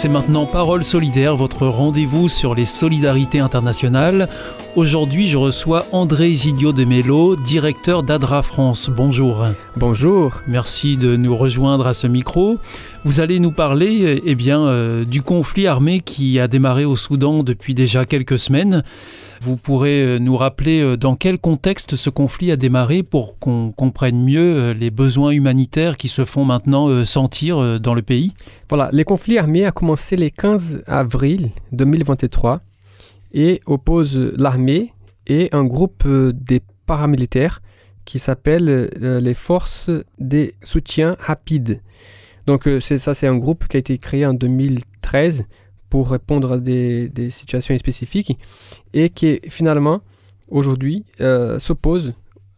C'est maintenant Parole solidaire, votre rendez-vous sur les solidarités internationales. Aujourd'hui, je reçois André Isidio de Mello, directeur d'ADRA France. Bonjour. Bonjour. Merci de nous rejoindre à ce micro. Vous allez nous parler eh bien, euh, du conflit armé qui a démarré au Soudan depuis déjà quelques semaines. Vous pourrez euh, nous rappeler euh, dans quel contexte ce conflit a démarré pour qu'on comprenne mieux euh, les besoins humanitaires qui se font maintenant sentir dans le pays? Voilà, les conflits armés a commencé le 15 avril 2023 et oppose l'armée et un groupe des paramilitaires qui s'appelle les forces des soutiens rapides. Donc ça c'est un groupe qui a été créé en 2013 pour répondre à des, situations spécifiques et qui finalement aujourd'hui euh, s'oppose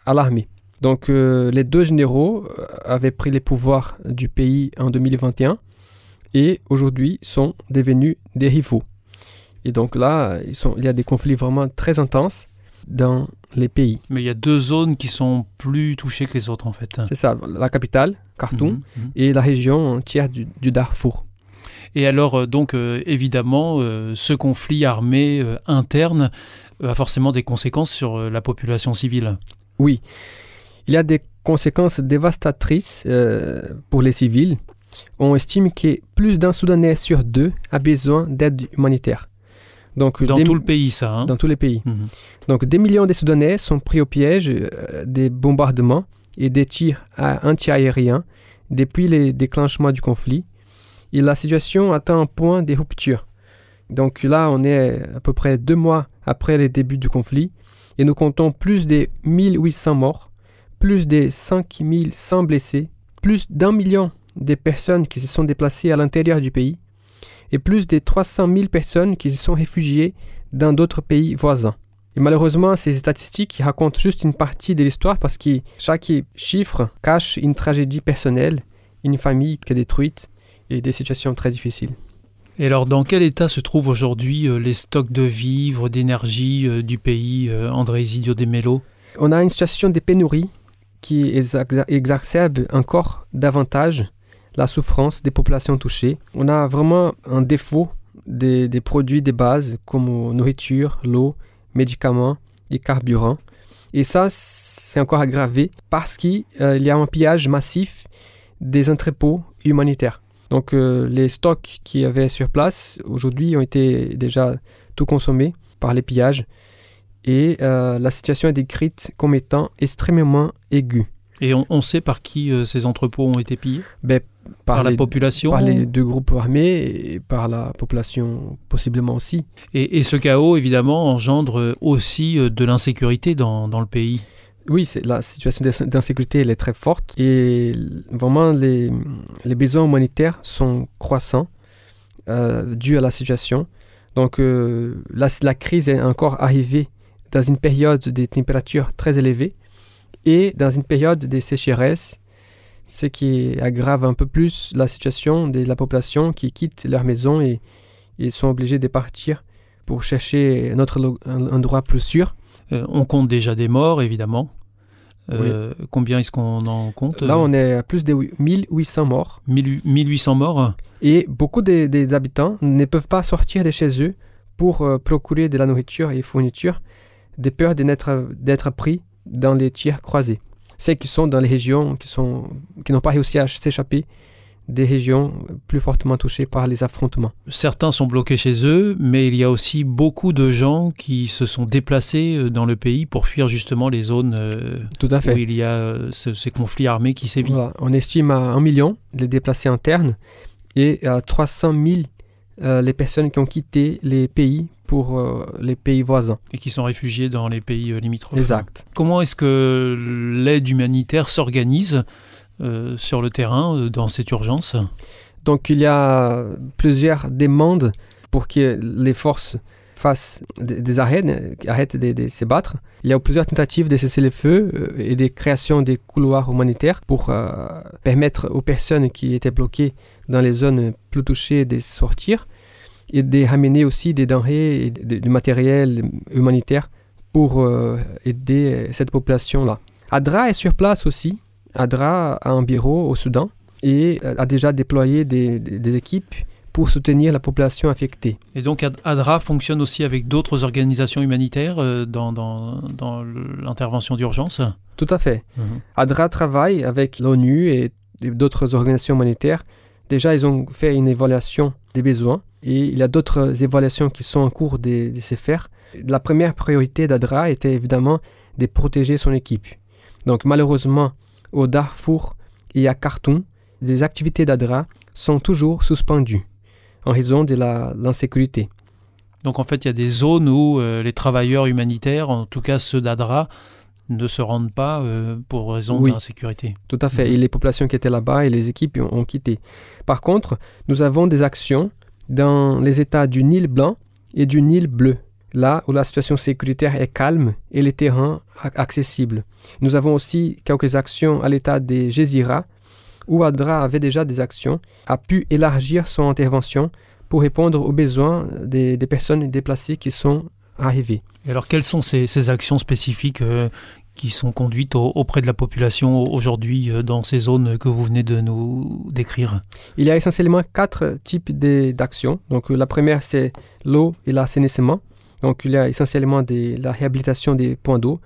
à l'armée. Donc euh, les deux généraux euh, avaient pris les pouvoirs du pays en 2021 et aujourd'hui sont devenus des rivaux. Et donc là, ils sont, il y a des conflits vraiment très intenses dans les pays. Mais il y a deux zones qui sont plus touchées que les autres en fait. C'est ça, la capitale, Khartoum, mhm, mhm. et la région entière du Darfour. Et alors, euh, donc, euh, évidemment, euh, ce conflit armé interne a forcément des conséquences sur la population civile. Oui, il y a des conséquences dévastatrices pour les civils. On estime que plus d'un Soudanais sur deux a besoin d'aide humanitaire. Donc, dans tout le pays, ça. Hein dans tous les pays. Mhm. Donc, des millions de Soudanais sont pris au piège des bombardements et des tirs antiaériens depuis les déclenchements du conflit et la situation atteint un point de rupture. Donc là, on est à peu près deux mois après les débuts du conflit et nous comptons plus de 1800 morts, plus de 5100 blessés, plus d'un million de personnes qui se sont déplacées à l'intérieur du pays et plus de 300 000 personnes qui se sont réfugiées dans d'autres pays voisins. Et malheureusement, ces statistiques racontent juste une partie de l'histoire parce que chaque chiffre cache une tragédie personnelle, une famille qui est détruite, et des situations très difficiles. Et alors, dans quel état se trouvent aujourd'hui euh, les stocks de vivres, d'énergie euh, du pays, euh, André Isidio de Mello? On a une situation de pénurie qui exacerbe encore davantage la souffrance des populations touchées. On a vraiment un défaut des, produits de base comme nourriture, l'eau, médicaments et carburant. Et ça, c'est encore aggravé parce qu'il y a un pillage massif des entrepôts humanitaires. Donc euh, les stocks qui y avait sur place aujourd'hui ont été déjà tout consommés par les pillages et euh, la situation est décrite comme étant extrêmement aiguë. Et on, sait par qui euh, ces entrepôts ont été pillés? Ben, par, la population? Par les deux groupes armés et par la population possiblement aussi. Et, ce chaos, évidemment, engendre aussi de l'insécurité dans, dans, le pays. Oui, la situation d'insécurité est très forte et vraiment les, besoins humanitaires sont croissants euh, dus à la situation. Donc euh, la, crise est encore arrivée dans une période de températures très élevées et dans une période de sécheresse, ce qui aggrave un peu plus la situation de la population qui quitte leur maison et, sont obligés de partir pour chercher un endroit plus sûr. Euh, on compte déjà des morts, évidemment. Euh, combien est-ce qu'on en compte Là, on est à plus de 1800 morts. 1800 morts Et beaucoup des, habitants ne peuvent pas sortir de chez eux pour euh, procurer de la nourriture et fourniture, de peur d'être pris dans les tirs croisés. ceux qui sont dans les régions qui sont qui n'ont pas réussi à s'échapper des régions plus fortement touchées par les affrontements. Certains sont bloqués chez eux, mais il y a aussi beaucoup de gens qui se sont déplacés euh, dans le pays pour fuir justement les zones euh, Tout à fait. où il y a euh, ce- ces conflits armés qui sévissent. Voilà. On estime à 1 million les déplacés internes et à 300 000 euh, les personnes qui ont quitté les pays pour euh, les pays voisins. et qui sont réfugiés dans les pays euh, limitrophes. Exact. Comment est-ce que l'aide humanitaire s'organise? Euh, sur le terrain euh, dans cette urgence Donc il y a plusieurs demandes pour que les forces fassent des, des arrêts, arrêtent de, se battre. Il y a eu plusieurs tentatives de cesser le feu euh, et de création des couloirs humanitaires pour permettre aux personnes qui étaient bloquées dans les zones plus touchées de sortir et de ramener aussi des denrées et du matériel humanitaire pour aider cette population-là. ADRA est sur place aussi. ADRA a un bureau au Soudan et euh, a déjà déployé des, équipes pour soutenir la population affectée. Et donc Ad- ADRA fonctionne aussi avec d'autres organisations humanitaires euh, dans, dans- dans l'intervention d'urgence? Tout à fait. ADRA travaille avec l'ONU et d'autres organisations humanitaires. Déjà, ils ont fait une évaluation des besoins et il y a d'autres évaluations qui sont en cours de, de se faire. La première priorité d'ADRA était évidemment de protéger son équipe. Donc malheureusement, au Darfour et à Khartoum, les activités d'ADRA sont toujours suspendues en raison de l'insécurité. Donc en fait, il y a des zones où euh, les travailleurs humanitaires, en tout cas ceux d'ADRA, ne se rendent pas euh, pour raison Oui. d'insécurité. Tout à fait. Mhm. Et les populations qui étaient là-bas et les équipes ont, ont quitté. Par contre, nous avons des actions dans les États du Nil blanc et du Nil bleu, là où la situation sécuritaire est calme et les terrains accessibles. Nous avons aussi quelques actions à l'État des Gézira, où ADRA avait déjà des actions, a pu élargir son intervention pour répondre aux besoins des, des personnes déplacées qui sont arrivées. Et alors quelles sont ces, ces actions spécifiques euh, qui sont conduites au- auprès de la population aujourd'hui euh, dans ces zones que vous venez de nous décrire? Il y a essentiellement quatre types d'actions. Donc, la première, c'est l'eau et l'assainissement. Donc, il y a essentiellement la réhabilitation des points d'eau,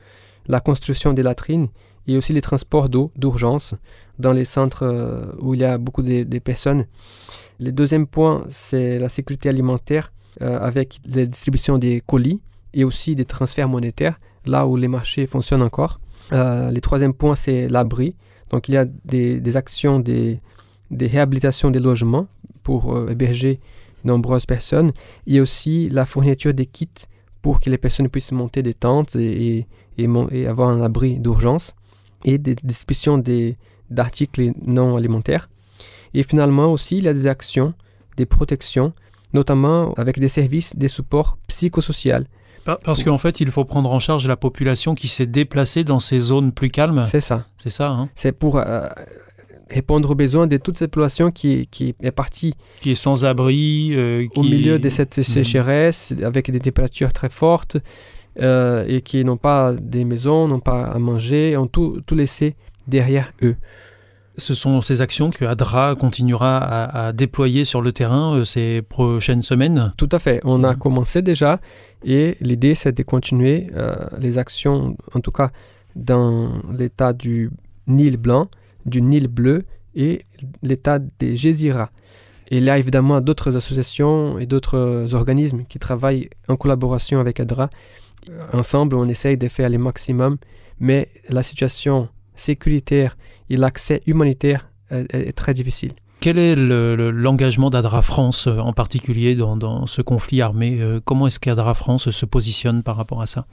la construction des latrines et aussi les transports d'eau d'urgence dans les centres euh, où il y a beaucoup de, personnes. Le deuxième point, c'est la sécurité alimentaire euh, avec la distribution des colis et aussi des transferts monétaires là où les marchés fonctionnent encore. Euh, le troisième point, c'est l'abri. Donc, il y a des, actions des des réhabilitations des logements pour héberger nombreuses personnes et aussi la fourniture des kits pour que les personnes puissent monter des tentes et, avoir un abri d'urgence et des distributions d'articles non alimentaires. Et finalement aussi, il y a des actions, des protections, notamment avec des services, des supports psychosociaux. Pa- Parce qu'en fait, il faut prendre en charge la population qui s'est déplacée dans ces zones plus calmes. C'est ça. C'est ça, hein C'est pour euh, répondre aux besoins de toute cette population qui, qui est partie Qui est sans abri. euh, au qui- milieu de cette sécheresse, avec des températures très fortes, euh, et qui n'ont pas des maisons, n'ont pas à manger, ont tout, tout laissé derrière eux. Ce sont ces actions que ADRA continuera à, à déployer sur le terrain euh, ces prochaines semaines? Tout à fait. On a Mhm. commencé déjà, et l'idée c'est de continuer euh, les actions, en tout cas dans l'état du Nil blanc, du Nil bleu et l'état des Gézira. Et a évidemment d'autres associations et d'autres organismes qui travaillent en collaboration avec ADRA. Ensemble, on essaye de faire le maximum, mais la situation sécuritaire et l'accès humanitaire euh, est, très difficile. Quel est le- le- l'engagement d'ADRA France euh, en particulier dans, dans ce conflit armé Euh, Comment est-ce qu'ADRA France se positionne par rapport à ça?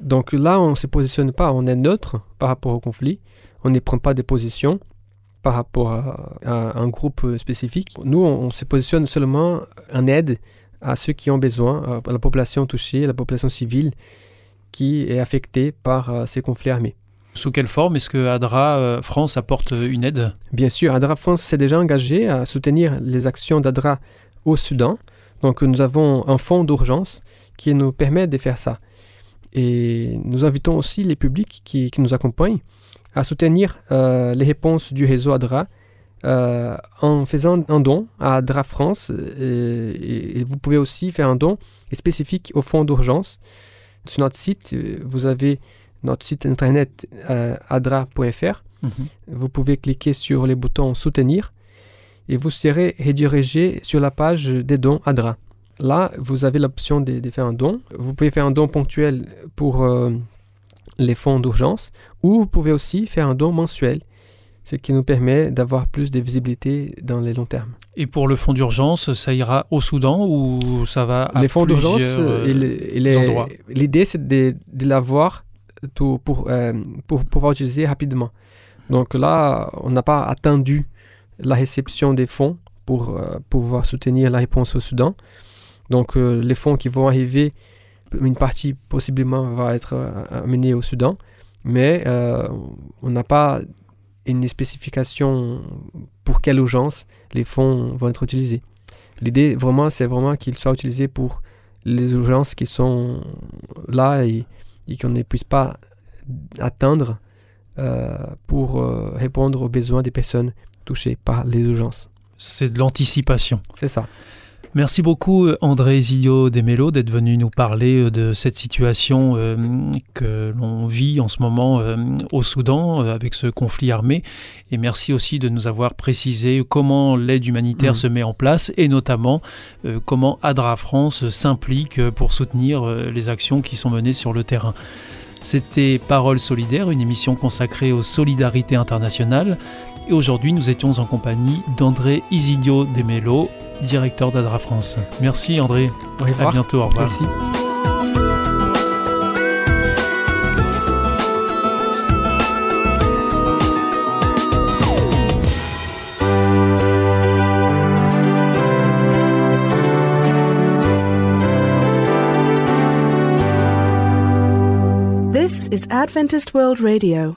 Donc là, on ne se positionne pas, on est neutre par rapport au conflit. On ne prend pas de position par rapport à, à un groupe spécifique. Nous, on, on se positionne seulement en aide à ceux qui ont besoin, à la population touchée, à la population civile qui est affectée par euh, ces conflits armés. Sous quelle forme est-ce que ADRA euh, France apporte une aide? Bien sûr, ADRA France s'est déjà engagé à soutenir les actions d'ADRA au Soudan. Donc nous avons un fonds d'urgence qui nous permet de faire ça. Et nous invitons aussi les publics qui, qui nous accompagnent à soutenir euh, les réponses du réseau ADRA euh, en faisant un don à ADRA France. euh, Et, et vous pouvez aussi faire un don spécifique au fonds d'urgence. Sur notre site, vous avez notre site internet adra.fr. Mhm. Vous pouvez cliquer sur les boutons Soutenir et vous serez redirigé sur la page des dons ADRA. Là, vous avez l'option de, faire un don. Vous pouvez faire un don ponctuel pour euh, les fonds d'urgence ou vous pouvez aussi faire un don mensuel, ce qui nous permet d'avoir plus de visibilité dans les longs termes. Et pour le fonds d'urgence, ça ira au Soudan ou ça va à Les fonds d'urgence, euh, l'idée c'est de, l'avoir pour, euh, pour pouvoir utiliser rapidement. Donc là, on n'a pas attendu la réception des fonds pour euh, pouvoir soutenir la réponse au Soudan. Donc euh, les fonds qui vont arriver, une partie possiblement va être euh, amenée au Soudan, mais on n'a pas une spécification pour quelle urgence les fonds vont être utilisés. L'idée vraiment, c'est vraiment qu'ils soient utilisés pour les urgences qui sont là et, et qu'on ne puisse pas atteindre pour répondre aux besoins des personnes touchés par les urgences. C'est de l'anticipation. C'est ça. Merci beaucoup André Zilio Desmelo d'être venu nous parler euh, de cette situation euh, que l'on vit en ce moment euh, au Soudan avec ce conflit armé et merci aussi de nous avoir précisé comment l'aide humanitaire mmh. se met en place et notamment comment ADRA France s'implique pour soutenir les actions qui sont menées sur le terrain. C'était Parole solidaire, une émission consacrée aux solidarités internationales. Et aujourd'hui, nous étions en compagnie d'André Isidio Demelo, directeur d'Adra France. Merci André. Au revoir. À bientôt. Au revoir. Merci. This is Adventist World Radio.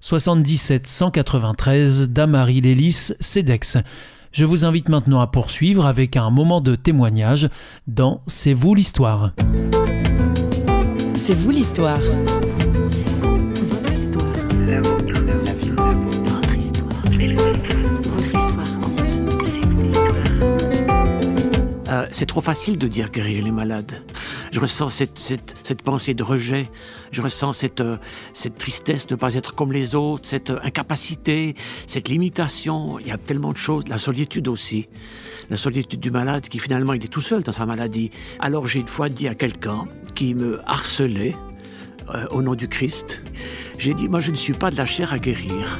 77 193 Damary Lélis, CEDEX. Je vous invite maintenant à poursuivre avec un moment de témoignage dans C'est vous l'histoire. C'est vous l'histoire. Euh, c'est trop facile de dire guérir les malades. Je ressens cette, cette, pensée de rejet, je ressens cette, euh, cette tristesse de ne pas être comme les autres, cette incapacité, cette limitation. Il y a tellement de choses, la solitude aussi. La solitude du malade qui finalement il est tout seul dans sa maladie. Alors j'ai une fois dit à quelqu'un qui me harcelait euh, au nom du Christ, j'ai dit, moi je ne suis pas de la chair à guérir.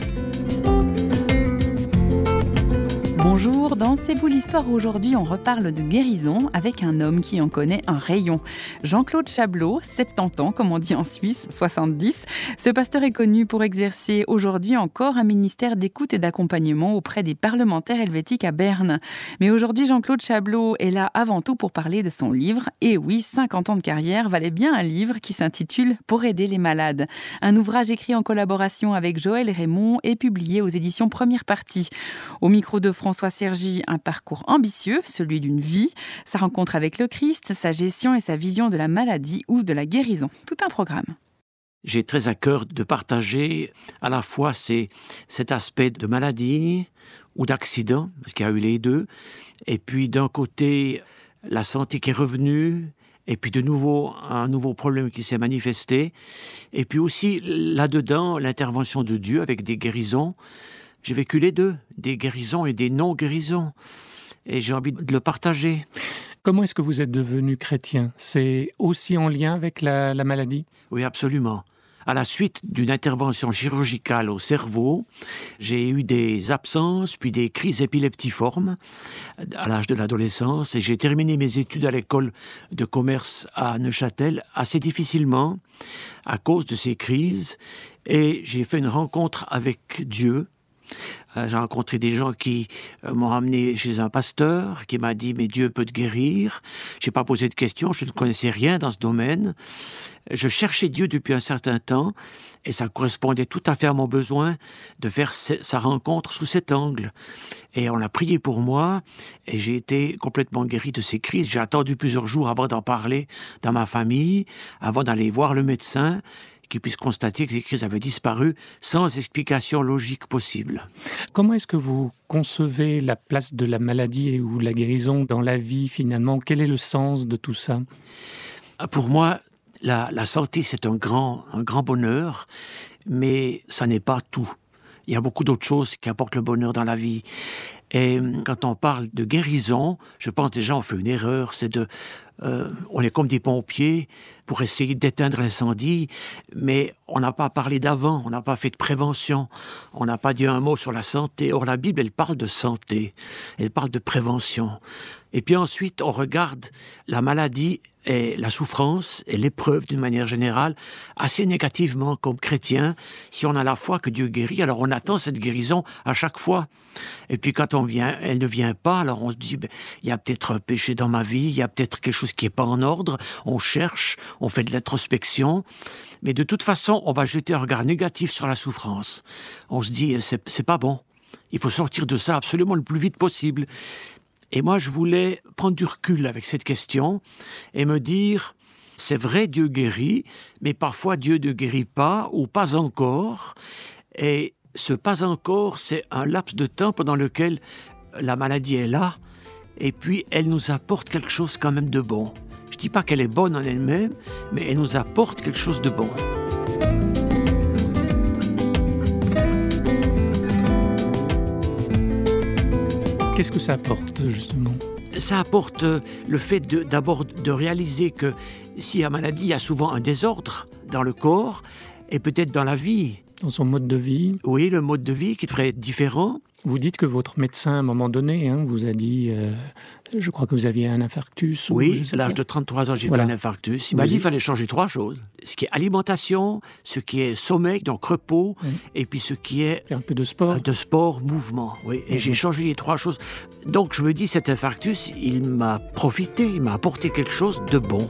Bonjour, dans C'est vous l'histoire aujourd'hui, on reparle de guérison avec un homme qui en connaît un rayon. Jean-Claude Chablot, 70 ans, comme on dit en Suisse, 70. Ce pasteur est connu pour exercer aujourd'hui encore un ministère d'écoute et d'accompagnement auprès des parlementaires helvétiques à Berne. Mais aujourd'hui, Jean-Claude Chablot est là avant tout pour parler de son livre. Et oui, 50 ans de carrière valait bien un livre qui s'intitule Pour aider les malades. Un ouvrage écrit en collaboration avec Joël Raymond et publié aux éditions Première Partie. Au micro de France Sergi un parcours ambitieux, celui d'une vie, sa rencontre avec le Christ, sa gestion et sa vision de la maladie ou de la guérison. Tout un programme. J'ai très à cœur de partager à la fois cet aspect de maladie ou d'accident, parce qu'il y a eu les deux, et puis d'un côté la santé qui est revenue, et puis de nouveau un nouveau problème qui s'est manifesté, et puis aussi là-dedans l'intervention de Dieu avec des guérisons, j'ai vécu les deux, des guérisons et des non-guérisons. Et j'ai envie de le partager. Comment est-ce que vous êtes devenu chrétien? C'est aussi en lien avec la, maladie? Oui, absolument. À la suite d'une intervention chirurgicale au cerveau, j'ai eu des absences, puis des crises épileptiformes à l'âge de l'adolescence, et j'ai terminé mes études à l'école de commerce à Neuchâtel assez difficilement à cause de ces crises Et j'ai fait une rencontre avec Dieu. Euh, j'ai rencontré des gens qui euh, m'ont amené chez un pasteur qui m'a dit mais Dieu peut te guérir. J'ai pas posé de questions, je ne connaissais rien dans ce domaine. Je cherchais Dieu depuis un certain temps et ça correspondait tout à fait à mon besoin de faire sa rencontre sous cet angle. Et on a prié pour moi et j'ai été complètement guéri de ces crises. J'ai attendu plusieurs jours avant d'en parler dans ma famille, avant d'aller voir le médecin qui puisse constater que ces crises avaient disparu sans explication logique possible. Comment est-ce que vous concevez la place de la maladie ou la guérison dans la vie finalement? Quel est le sens de tout ça? Pour moi, la, santé, c'est un grand, un grand bonheur, mais ça n'est pas tout. Il y a beaucoup d'autres choses qui apportent le bonheur dans la vie. Et quand on parle de guérison, je pense déjà on fait une erreur, c'est de euh, on est comme des pompiers pour essayer d'éteindre l'incendie, mais on n'a pas parlé d'avant, on n'a pas fait de prévention, on n'a pas dit un mot sur la santé. Or, la Bible, elle parle de santé, elle parle de prévention. Et puis ensuite, on regarde la maladie et la souffrance et l'épreuve d'une manière générale assez négativement comme chrétien. Si on a la foi que Dieu guérit, alors on attend cette guérison à chaque fois. Et puis quand on vient, elle ne vient pas, alors on se dit, ben, il y a peut-être un péché dans ma vie, il y a peut-être quelque chose qui n'est pas en ordre. On cherche, on fait de l'introspection. Mais de toute façon, on va jeter un regard négatif sur la souffrance. On se dit, c'est pas bon. Il faut sortir de ça absolument le plus vite possible. Et moi, je voulais prendre du recul avec cette question et me dire, c'est vrai, Dieu guérit, mais parfois Dieu ne guérit pas ou pas encore. Et ce pas encore, c'est un laps de temps pendant lequel la maladie est là, et puis elle nous apporte quelque chose quand même de bon. Je ne dis pas qu'elle est bonne en elle-même, mais elle nous apporte quelque chose de bon. Qu'est-ce que ça apporte justement Ça apporte euh, le fait d'abord de, réaliser que s'il y a maladie, il y a souvent un désordre dans le corps et peut-être dans la vie. Dans son mode de vie Oui, le mode de vie qui devrait être différent. Vous dites que votre médecin, à un moment donné, hein, vous a dit, euh, je crois que vous aviez un infarctus. Oui, à l'âge de 33 ans, j'ai fait un infarctus. Il m'a dit qu'il fallait changer trois choses. Ce qui est alimentation, ce qui est sommeil, donc repos, et puis ce qui est... Un peu de sport. De sport, mouvement, oui. Et j'ai changé les trois choses. Donc je me dis, cet infarctus, il m'a profité, il m'a apporté quelque chose de bon.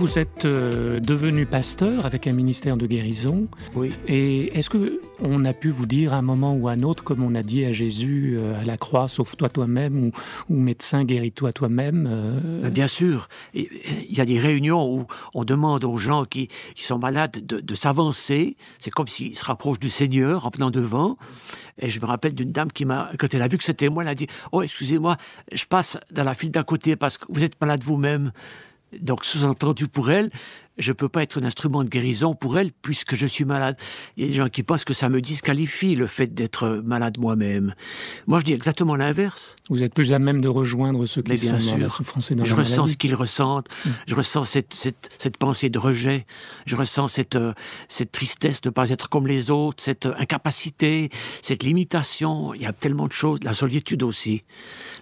Vous êtes euh, devenu pasteur avec un ministère de guérison. Oui. Et est-ce que on a pu vous dire à un moment ou à un autre, comme on a dit à Jésus euh, à la croix, sauve-toi toi-même, ou, médecin, guéris-toi toi-même euh? Bien sûr. Il y a des réunions où on demande aux gens qui, sont malades de, s'avancer. C'est comme s'ils se rapprochent du Seigneur en venant devant. Et je me rappelle d'une dame qui m'a, quand elle a vu que c'était moi, elle a dit Oh, excusez-moi, je passe dans la file d'à côté parce que vous êtes malade vous-même. Donc, sous-entendu pour elle, je ne peux pas être un instrument de guérison pour elle puisque je suis malade. Il y a des gens qui pensent que ça me disqualifie le fait d'être malade moi-même. Moi, je dis exactement l'inverse. Vous êtes plus à même de rejoindre ceux qui sont dans la souffrance et dans je ressens ce qu'ils ressentent. Mm. Je ressens cette, cette, cette, pensée de rejet. Je ressens cette, euh, cette tristesse de ne pas être comme les autres, cette euh, incapacité, cette limitation. Il y a tellement de choses. La solitude aussi.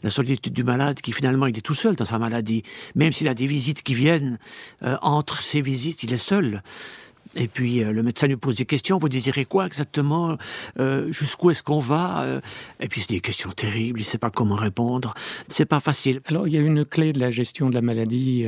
La solitude du malade qui finalement il est tout seul dans sa maladie. Même s'il a des visites qui viennent euh, entre ses visite, il est seul. Et puis euh, le médecin lui pose des questions, vous désirez quoi exactement? Euh, Jusqu'où est-ce qu'on va? Euh, Et puis c'est des questions terribles, il ne sait pas comment répondre, c'est pas facile. Alors il y a une clé de la gestion de la maladie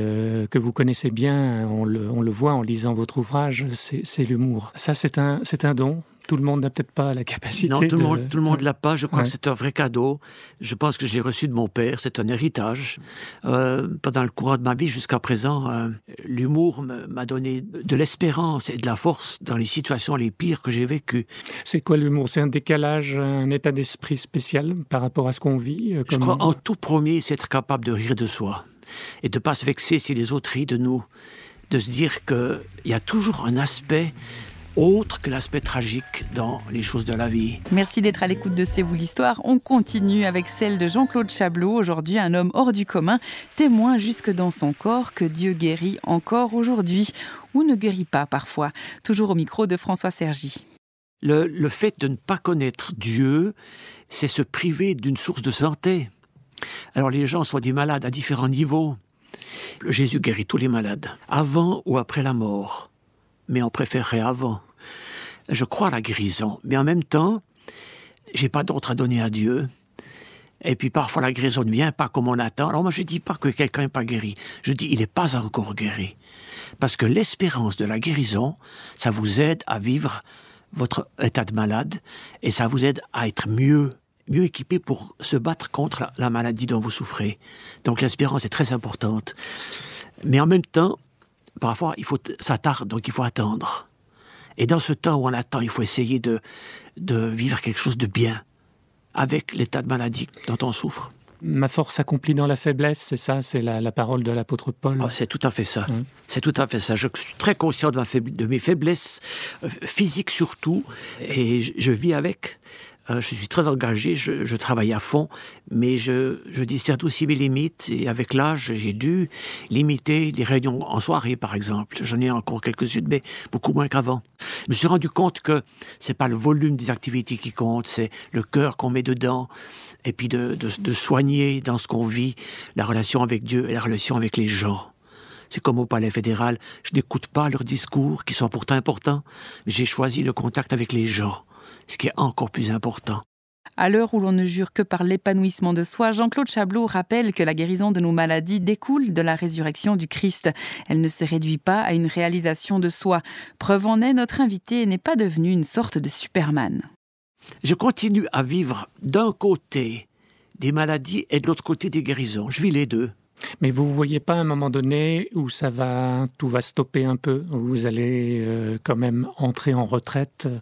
que vous connaissez bien, on le, voit en lisant votre ouvrage, c'est l'humour. Ça c'est un don tout le monde n'a peut-être pas la capacité. Non, tout le monde, tout le monde l'a pas. Je crois que c'est un vrai cadeau. Je pense que je l'ai reçu de mon père. C'est un héritage. Euh, pendant le courant de ma vie jusqu'à présent, euh, l'humour m'a donné de l'espérance et de la force dans les situations les pires que j'ai vécues. C'est quoi l'humour? C'est un décalage, un état d'esprit spécial par rapport à ce qu'on vit. Euh, je crois en tout premier, c'est être capable de rire de soi et de pas se vexer si les autres rient de nous de se dire qu'il y a toujours un aspect autre que l'aspect tragique dans les choses de la vie. Merci d'être à l'écoute de C'est vous l'histoire. On continue avec celle de Jean-Claude Chablot, aujourd'hui un homme hors du commun, témoin jusque dans son corps que Dieu guérit encore aujourd'hui, ou ne guérit pas parfois. Toujours au micro de François Sergi. Le, le fait de ne pas connaître Dieu, c'est se priver d'une source de santé. Alors les gens sont des malades à différents niveaux. Jésus guérit tous les malades, avant ou après la mort. Mais on préférerait avant. Je crois à la guérison, mais en même temps, j'ai pas d'autre à donner à Dieu. Et puis parfois la guérison ne vient pas comme on attend. Alors moi je dis pas que quelqu'un n'est pas guéri, je dis il n'est pas encore guéri. Parce que l'espérance de la guérison, ça vous aide à vivre votre état de malade et ça vous aide à être mieux, mieux équipé pour se battre contre la maladie dont vous souffrez. Donc l'espérance est très importante. Mais en même temps, parfois il faut ça tarde, donc il faut attendre. Et dans ce temps où on attend, il faut essayer de, de vivre quelque chose de bien avec l'état de maladie dont on souffre. Ma force s'accomplit dans la faiblesse, c'est ça, c'est la, la parole de l'apôtre Paul. Oh, c'est tout à fait ça. C'est tout à fait ça. Je suis très conscient de, ma faibli- de mes faiblesses, euh, physiques surtout, et je, je vis avec. Euh, je suis très engagé, je, travaille à fond, mais je, je aussi mes limites. Et avec l'âge, j'ai dû limiter les réunions en soirée, par exemple. J'en ai encore quelques-unes, mais beaucoup moins qu'avant. Je me suis rendu compte que c'est pas le volume des activités qui compte, c'est le cœur qu'on met dedans, et puis de, de soigner dans ce qu'on vit la relation avec Dieu et la relation avec les gens. C'est comme au palais fédéral, je n'écoute pas leurs discours, qui sont pourtant importants, mais j'ai choisi le contact avec les gens, ce qui est encore plus important. À l'heure où l'on ne jure que par l'épanouissement de soi, Jean-Claude Chablot rappelle que la guérison de nos maladies découle de la résurrection du Christ. Elle ne se réduit pas à une réalisation de soi. Preuve en est, notre invité n'est pas devenu une sorte de Superman. Je continue à vivre d'un côté des maladies et de l'autre côté des guérisons. Je vis les deux. Mais vous ne voyez pas à un moment donné où ça va, tout va stopper un peu, où vous allez euh, quand même entrer en retraite, euh,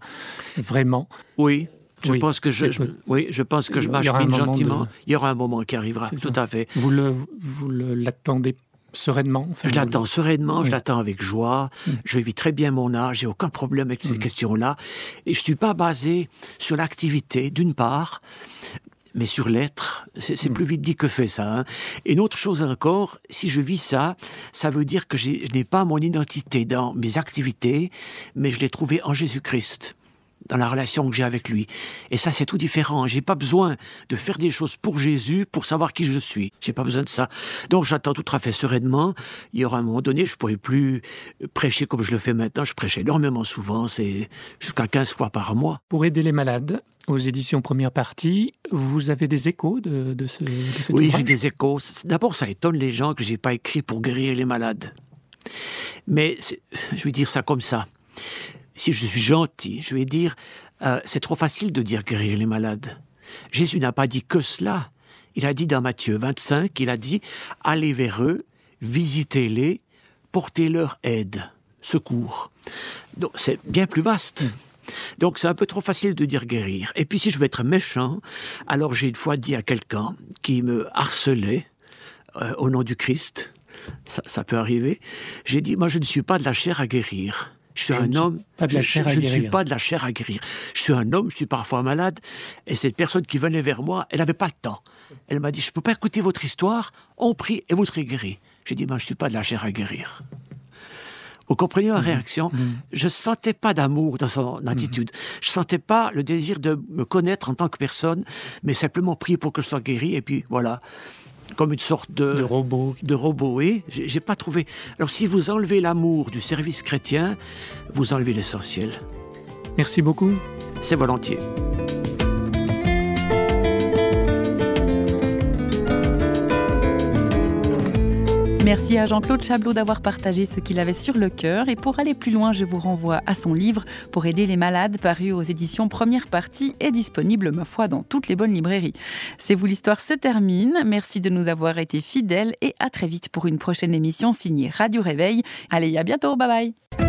vraiment? Oui. Je Oui, pense que je, je- oui, je pense que je m'achemine moment gentiment. de- Il y aura un moment qui arrivera. Tout à fait. Vous le, vous le- l'attendez sereinement enfin, Je l'attends sereinement, je l'attends avec joie. Mm. Je vis très bien mon âge, j'ai aucun problème avec ces Mm. questions-là. Et je suis pas basé sur l'activité, d'une part, mais sur l'être. C'est Mm. plus vite dit que fait, ça. hein. Et une autre chose encore, si je vis ça, ça veut dire que je n'ai pas mon identité dans mes activités, mais je l'ai trouvée en Jésus-Christ dans la relation que j'ai avec lui. Et ça, c'est tout différent. J'ai pas besoin de faire des choses pour Jésus pour savoir qui je suis. J'ai pas besoin de ça. Donc, j'attends tout à fait sereinement. Il y aura un moment donné, je pourrai plus prêcher comme je le fais maintenant. Je prêche énormément souvent. C'est jusqu'à 15 fois par mois. Pour aider les malades, aux éditions première partie, vous avez des échos de, de, ce, de cet Oui, j'ai des échos. D'abord, ça étonne les gens que j'ai pas écrit pour guérir les malades. Mais je vais dire ça comme ça. Si je suis gentil, je vais dire euh, c'est trop facile de dire guérir les malades. Jésus n'a pas dit que cela. Il a dit dans Matthieu 25, il a dit allez vers eux, visitez-les, portez-leur aide, secours. Donc c'est bien plus vaste. Donc c'est un peu trop facile de dire guérir. Et puis si je veux être méchant, alors j'ai une fois dit à quelqu'un qui me harcelait euh, au nom du Christ, ça, ça peut arriver, j'ai dit, moi je ne suis pas de la chair à guérir. Je suis Je un homme. pas de la je- chair je, ne suis pas de la chair à guérir. Je suis un homme, je suis parfois malade. Et cette personne qui venait vers moi, elle n'avait pas le temps. Elle m'a dit, je ne peux pas écouter votre histoire, on prie et vous serez guéri. J'ai dit, moi je ne suis pas de la chair à guérir. Vous comprenez ma réaction? Je ne sentais pas d'amour dans son attitude. Je ne sentais pas le désir de me connaître en tant que personne, mais simplement prier pour que je sois guéri. Et puis voilà, comme une sorte de, de robots de robot. Oui, j'ai pas trouvé. Alors si vous enlevez l'amour du service chrétien, vous enlevez l'essentiel. Merci beaucoup. C'est volontiers. Merci à Jean-Claude Chablot d'avoir partagé ce qu'il avait sur le cœur. Et pour aller plus loin, je vous renvoie à son livre Pour aider les malades, paru aux éditions Première Partie et disponible, ma foi, dans toutes les bonnes librairies. C'est vous, l'histoire se termine. Merci de nous avoir été fidèles et à très vite pour une prochaine émission signée Radio Réveil. Allez, à bientôt. Bye bye.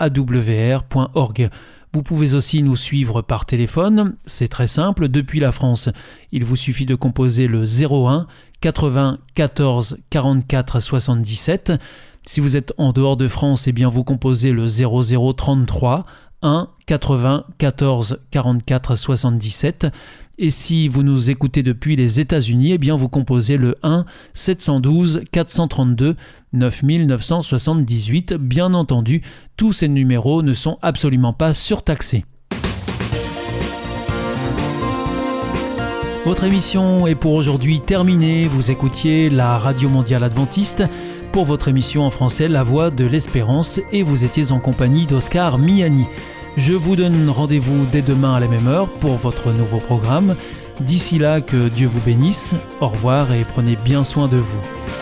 www.awr.org. Vous pouvez aussi nous suivre par téléphone, c'est très simple, depuis la France. Il vous suffit de composer le 01 80 14 44 77. Si vous êtes en dehors de France, eh bien vous composez le 0033 1 80 14 44 77. Et si vous nous écoutez depuis les États-Unis, eh bien vous composez le 1 712 432 9978. Bien entendu, tous ces numéros ne sont absolument pas surtaxés. Votre émission est pour aujourd'hui terminée. Vous écoutiez la Radio Mondiale Adventiste pour votre émission en français La Voix de l'Espérance et vous étiez en compagnie d'Oscar Miani. Je vous donne rendez-vous dès demain à la même heure pour votre nouveau programme. D'ici là, que Dieu vous bénisse. Au revoir et prenez bien soin de vous.